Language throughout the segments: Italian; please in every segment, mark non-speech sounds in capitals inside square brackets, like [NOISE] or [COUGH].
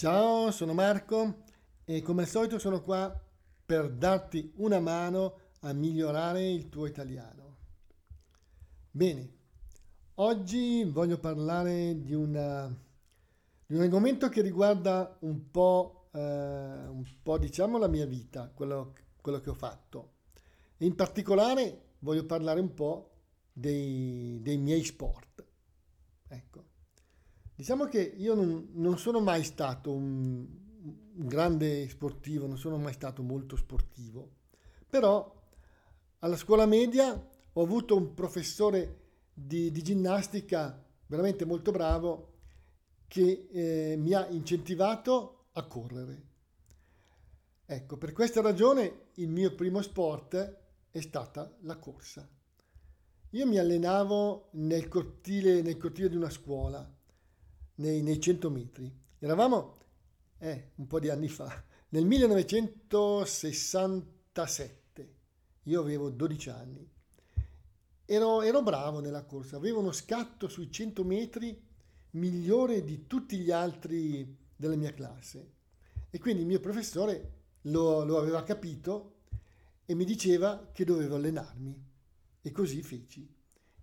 Ciao, sono Marco e come al solito sono qua per darti una mano a migliorare il tuo italiano. Bene, oggi voglio parlare di, una, di un argomento che riguarda un po', eh, un po' diciamo la mia vita, quello, quello che ho fatto. In particolare voglio parlare un po' dei, dei miei sport. Diciamo che io non, non sono mai stato un, un, grande sportivo, non sono mai stato molto sportivo, però alla scuola media ho avuto un professore di, di ginnastica veramente molto bravo che eh, mi ha incentivato a correre. Ecco, per questa ragione il mio primo sport è stata la corsa. Io mi allenavo nel cortile, nel cortile di una scuola nei, nei 100 metri. Eravamo, eh, un po' di anni fa, nel 1967. Io avevo 12 anni. Ero, ero bravo nella corsa, avevo uno scatto sui 100 metri migliore di tutti gli altri della mia classe. E quindi il mio professore lo, lo aveva capito e mi diceva che dovevo allenarmi. E così feci.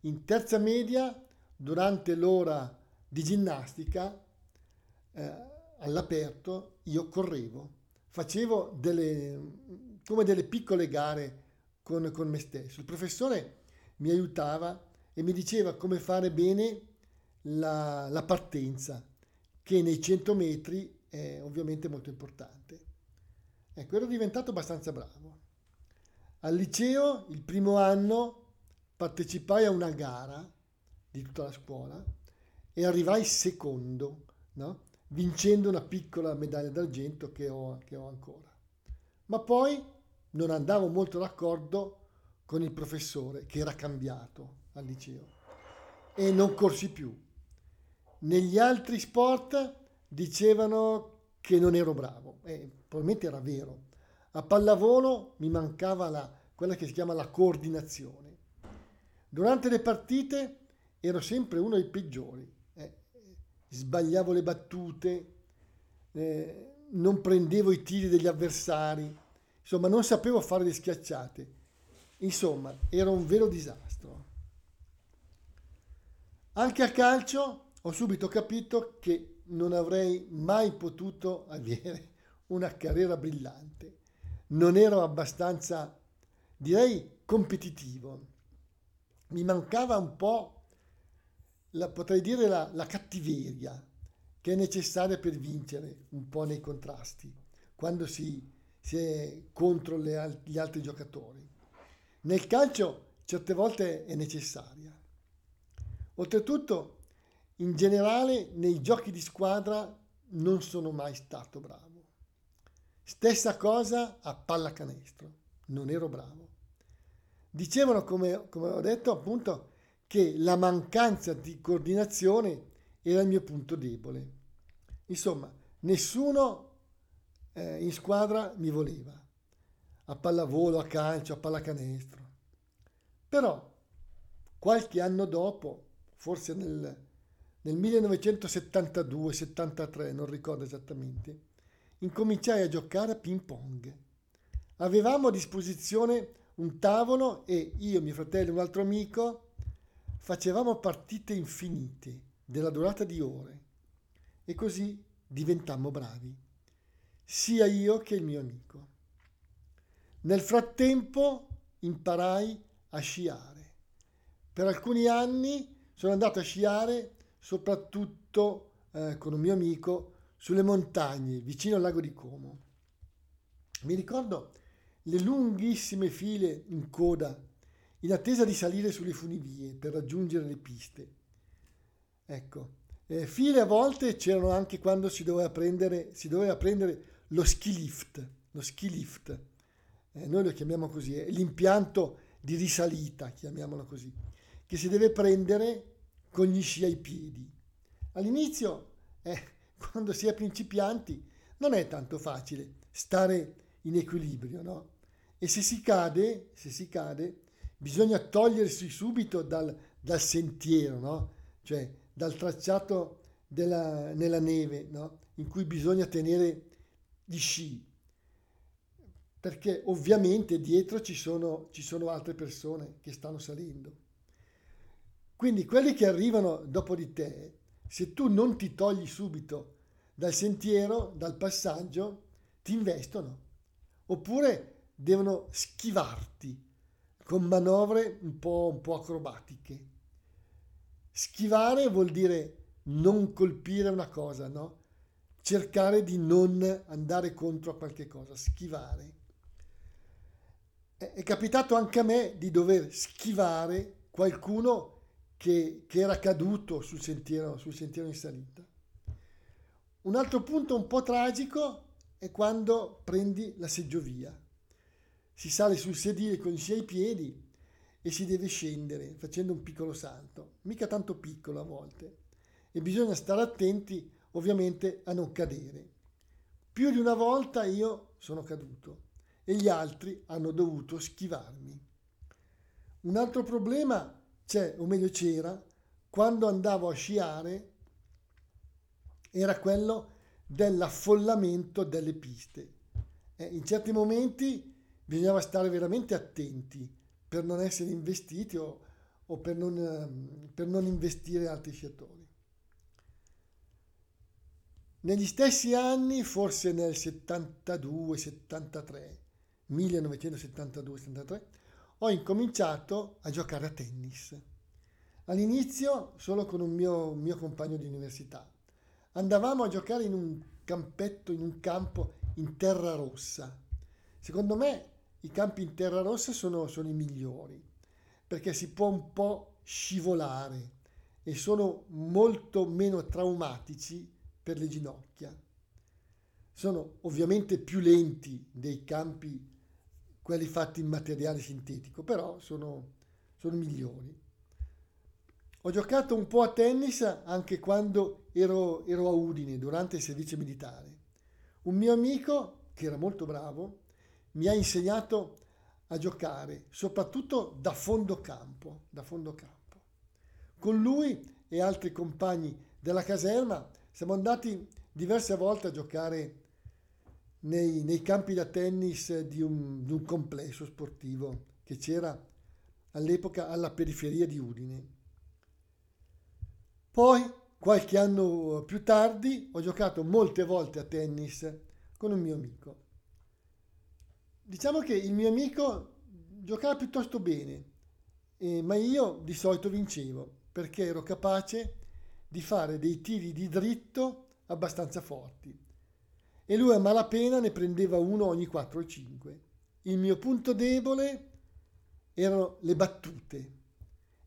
In terza media, durante l'ora di ginnastica eh, all'aperto io correvo, facevo delle, come delle piccole gare con, con me stesso. Il professore mi aiutava e mi diceva come fare bene la, la partenza, che nei 100 metri è ovviamente molto importante. Ecco, ero diventato abbastanza bravo. Al liceo, il primo anno, partecipai a una gara di tutta la scuola e arrivai secondo, no? vincendo una piccola medaglia d'argento che ho, che ho ancora. Ma poi non andavo molto d'accordo con il professore che era cambiato al liceo e non corsi più. Negli altri sport dicevano che non ero bravo e probabilmente era vero. A pallavolo mi mancava la, quella che si chiama la coordinazione. Durante le partite ero sempre uno dei peggiori sbagliavo le battute, eh, non prendevo i tiri degli avversari, insomma non sapevo fare le schiacciate. Insomma, era un vero disastro. Anche a calcio ho subito capito che non avrei mai potuto avere una carriera brillante. Non ero abbastanza, direi, competitivo. Mi mancava un po' la, potrei dire la, la cattiveria che è necessaria per vincere un po' nei contrasti, quando si, si è contro le, gli altri giocatori. Nel calcio certe volte è necessaria. Oltretutto, in generale, nei giochi di squadra non sono mai stato bravo. Stessa cosa a pallacanestro, non ero bravo. Dicevano, come, come ho detto, appunto, che la mancanza di coordinazione era il mio punto debole. Insomma, nessuno eh, in squadra mi voleva, a pallavolo, a calcio, a pallacanestro. Però, qualche anno dopo, forse nel, nel 1972-73, non ricordo esattamente, incominciai a giocare a ping pong. Avevamo a disposizione un tavolo e io, mio fratello e un altro amico facevamo partite infinite, della durata di ore, e così diventammo bravi, sia io che il mio amico. Nel frattempo imparai a sciare. Per alcuni anni sono andato a sciare soprattutto eh, con un mio amico sulle montagne vicino al lago di Como. Mi ricordo le lunghissime file in coda in attesa di salire sulle funivie per raggiungere le piste. Ecco, eh, file a volte c'erano anche quando si doveva prendere, si doveva prendere lo ski lift, lo ski lift. Eh, noi lo chiamiamo così, è l'impianto di risalita, chiamiamolo così, che si deve prendere con gli sci ai piedi. All'inizio, eh, [LAUGHS] quando si è principianti, non è tanto facile stare in equilibrio, no? E se si cade, se si cade, bisogna togliersi subito dal, dal sentiero, no? cioè dal tracciato della, nella neve, no? in cui bisogna tenere gli sci, perché ovviamente dietro ci sono, ci sono altre persone che stanno salendo. Quindi quelli che arrivano dopo di te, se tu non ti togli subito dal sentiero, dal passaggio, ti investono. Oppure devono schivarti con manovre un po', un po' acrobatiche. Schivare vuol dire non colpire una cosa, no? Cercare di non andare contro a qualche cosa, schivare. È capitato anche a me di dover schivare qualcuno che, che era caduto sul sentiero, sul sentiero in salita. Un altro punto un po' tragico è quando prendi la seggiovia. Si sale sul sedile con i sei piedi e si deve scendere facendo un piccolo salto, mica tanto piccolo a volte, e bisogna stare attenti ovviamente a non cadere. Più di una volta io sono caduto e gli altri hanno dovuto schivarmi. Un altro problema c'è, o meglio c'era, quando andavo a sciare era quello dell'affollamento delle piste. Eh, in certi momenti bisognava stare veramente attenti per non essere investiti o, o per, non, ehm, per non investire altri sciatori. Negli stessi anni, forse nel 72-73, 1972-73, ho incominciato a giocare a tennis. All'inizio solo con un mio, mio compagno di università andavamo a giocare in un campetto, in un campo in terra rossa. Secondo me i campi in terra rossa sono, sono i migliori perché si può un po' scivolare e sono molto meno traumatici per le ginocchia. Sono ovviamente più lenti dei campi, quelli fatti in materiale sintetico, però sono, sono migliori. Ho giocato un po' a tennis anche quando ero, ero a Udine durante il servizio militare. Un mio amico, che era molto bravo, mi ha insegnato a giocare soprattutto da fondo campo, da fondo campo. Con lui e altri compagni della caserma siamo andati diverse volte a giocare nei, nei campi da tennis di un, di un complesso sportivo che c'era all'epoca alla periferia di Udine. Poi, qualche anno più tardi, ho giocato molte volte a tennis con un mio amico. Diciamo che il mio amico giocava piuttosto bene, eh, ma io di solito vincevo perché ero capace di fare dei tiri di dritto abbastanza forti. E lui a malapena ne prendeva uno ogni 4 o 5. Il mio punto debole erano le battute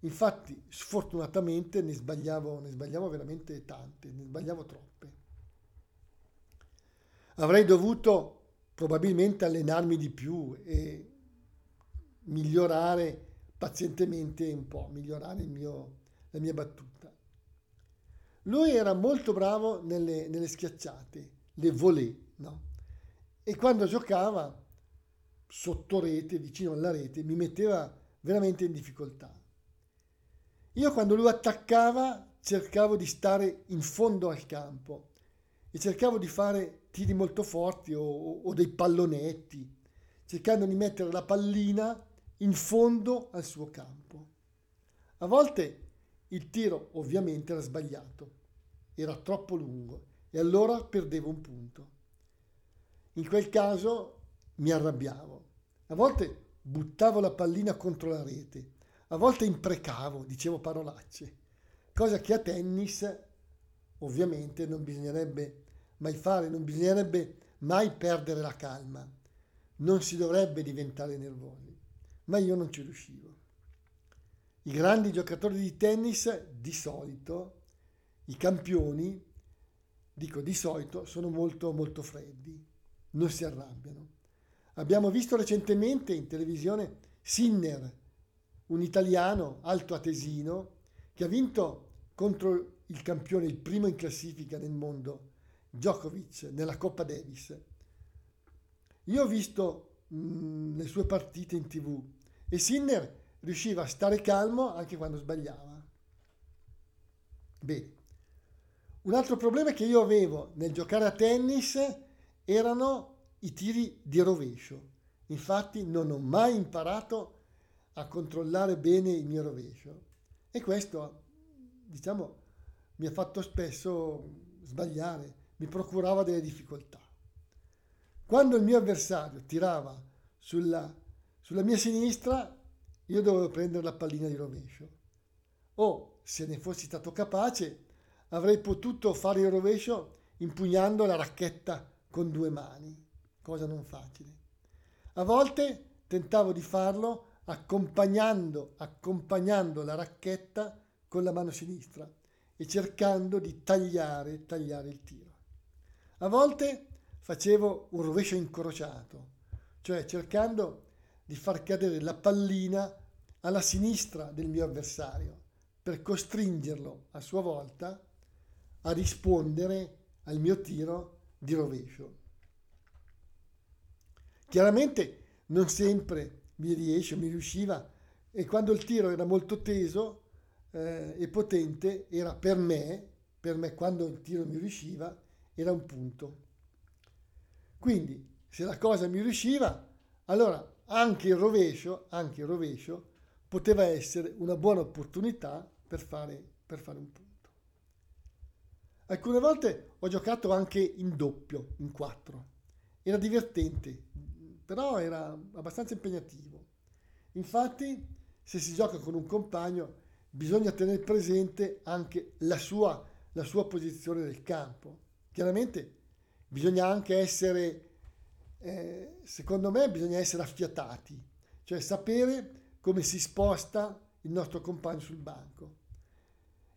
Infatti, sfortunatamente ne sbagliavo, ne sbagliavo veramente tante, ne sbagliavo troppe. Avrei dovuto probabilmente allenarmi di più e migliorare pazientemente un po', migliorare mio, la mia battuta. Lui era molto bravo nelle, nelle schiacciate, le volée, no? E quando giocava sotto rete, vicino alla rete, mi metteva veramente in difficoltà. Io quando lui attaccava cercavo di stare in fondo al campo e cercavo di fare tiri molto forti o, o dei pallonetti, cercando di mettere la pallina in fondo al suo campo. A volte il tiro ovviamente era sbagliato, era troppo lungo e allora perdevo un punto. In quel caso mi arrabbiavo. A volte buttavo la pallina contro la rete a volte imprecavo, dicevo parolacce, cosa che a tennis ovviamente non bisognerebbe mai fare, non bisognerebbe mai perdere la calma, non si dovrebbe diventare nervosi, ma io non ci riuscivo. I grandi giocatori di tennis di solito, i campioni, dico di solito, sono molto molto freddi, non si arrabbiano. Abbiamo visto recentemente in televisione Sinner, un italiano alto atesino che ha vinto contro il campione, il primo in classifica nel mondo, Djokovic, nella Coppa Davis. Io ho visto mh, mm, le sue partite in tv e Sinner riusciva a stare calmo anche quando sbagliava. Bene, Un altro problema che io avevo nel giocare a tennis erano i tiri di rovescio. Infatti non ho mai imparato a controllare bene il mio rovescio e questo, diciamo, mi ha fatto spesso sbagliare, mi procurava delle difficoltà. Quando il mio avversario tirava sulla, sulla mia sinistra, io dovevo prendere la pallina di rovescio. O, se ne fossi stato capace, avrei potuto fare il rovescio impugnando la racchetta con due mani, cosa non facile. A volte tentavo di farlo accompagnando, accompagnando la racchetta con la mano sinistra e cercando di tagliare, tagliare il tiro. A volte facevo un rovescio incrociato, cioè cercando di far cadere la pallina alla sinistra del mio avversario per costringerlo a sua volta a rispondere al mio tiro di rovescio. Chiaramente non sempre mi riesce, mi riusciva e quando il tiro era molto teso eh, e potente era per me, per me quando il tiro mi riusciva, era un punto. Quindi se la cosa mi riusciva, allora anche il rovescio, anche il rovescio poteva essere una buona opportunità per fare, per fare un punto. Alcune volte ho giocato anche in doppio, in quattro. Era divertente, però era abbastanza impegnativo. Infatti, se si gioca con un compagno, bisogna tenere presente anche la sua, la sua posizione nel campo. Chiaramente bisogna anche essere, eh, secondo me, bisogna essere affiatati, cioè sapere come si sposta il nostro compagno sul banco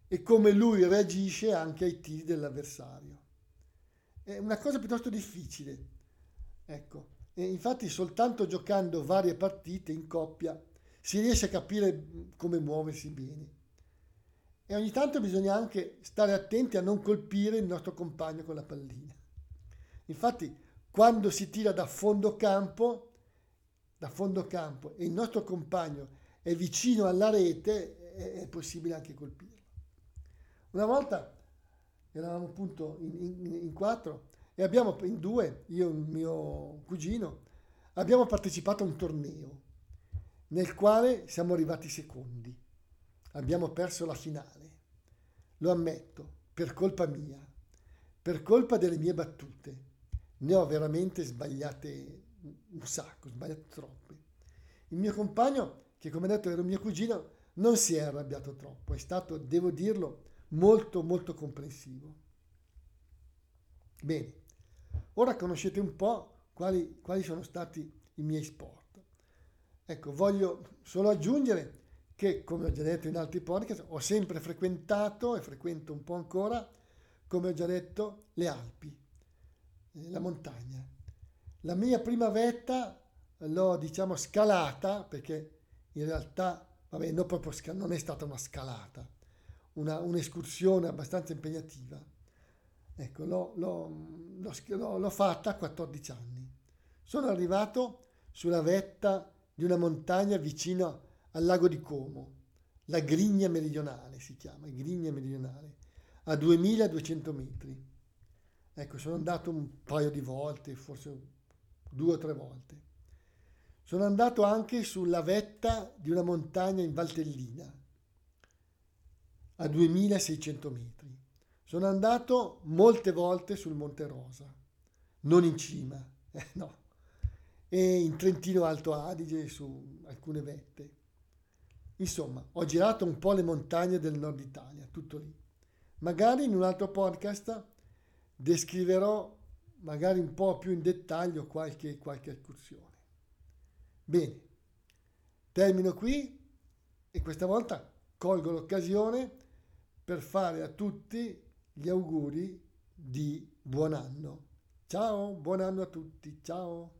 e come lui reagisce anche ai tiri dell'avversario. È una cosa piuttosto difficile. Ecco, e infatti soltanto giocando varie partite in coppia si riesce a capire come muoversi bene. E ogni tanto bisogna anche stare attenti a non colpire il nostro compagno con la pallina. Infatti, quando si tira da fondo campo, da fondo campo e il nostro compagno è vicino alla rete, è possibile anche colpirlo. Una volta eravamo appunto in, in, in quattro e abbiamo in due, io e il mio cugino, abbiamo partecipato a un torneo nel quale siamo arrivati secondi. Abbiamo perso la finale. Lo ammetto, per colpa mia, per colpa delle mie battute. Ne ho veramente sbagliate un sacco, sbagliate troppe. Il mio compagno, che come detto era mio cugino, non si è arrabbiato troppo, è stato, devo dirlo, molto molto comprensivo. Bene, ora conoscete un po' quali, quali sono stati i miei sport. Ecco, voglio solo aggiungere che, come ho già detto in altri podcast, ho sempre frequentato e frequento un po' ancora, come ho già detto, le Alpi, eh, la montagna. La mia prima vetta l'ho, diciamo, scalata, perché in realtà, vabbè, non, proprio, non è stata una scalata, una, un'escursione abbastanza impegnativa. Ecco, l'ho, l'ho, l'ho, l'ho fatta a 14 anni. Sono arrivato sulla vetta di una montagna vicino al lago di Como, la Grigna Meridionale si chiama, Grigna Meridionale, a 2200 metri. Ecco, sono andato un paio di volte, forse due o tre volte. Sono andato anche sulla vetta di una montagna in Valtellina, a 2600 metri. Sono andato molte volte sul Monte Rosa, non in cima, [LAUGHS] eh, no, e in Trentino Alto Adige su alcune vette. Insomma, ho girato un po' le montagne del nord Italia, tutto lì. Magari in un altro podcast descriverò magari un po' più in dettaglio qualche, qualche escursione. Bene, termino qui e questa volta colgo l'occasione per fare a tutti gli auguri di buon anno. Ciao, buon anno a tutti, ciao!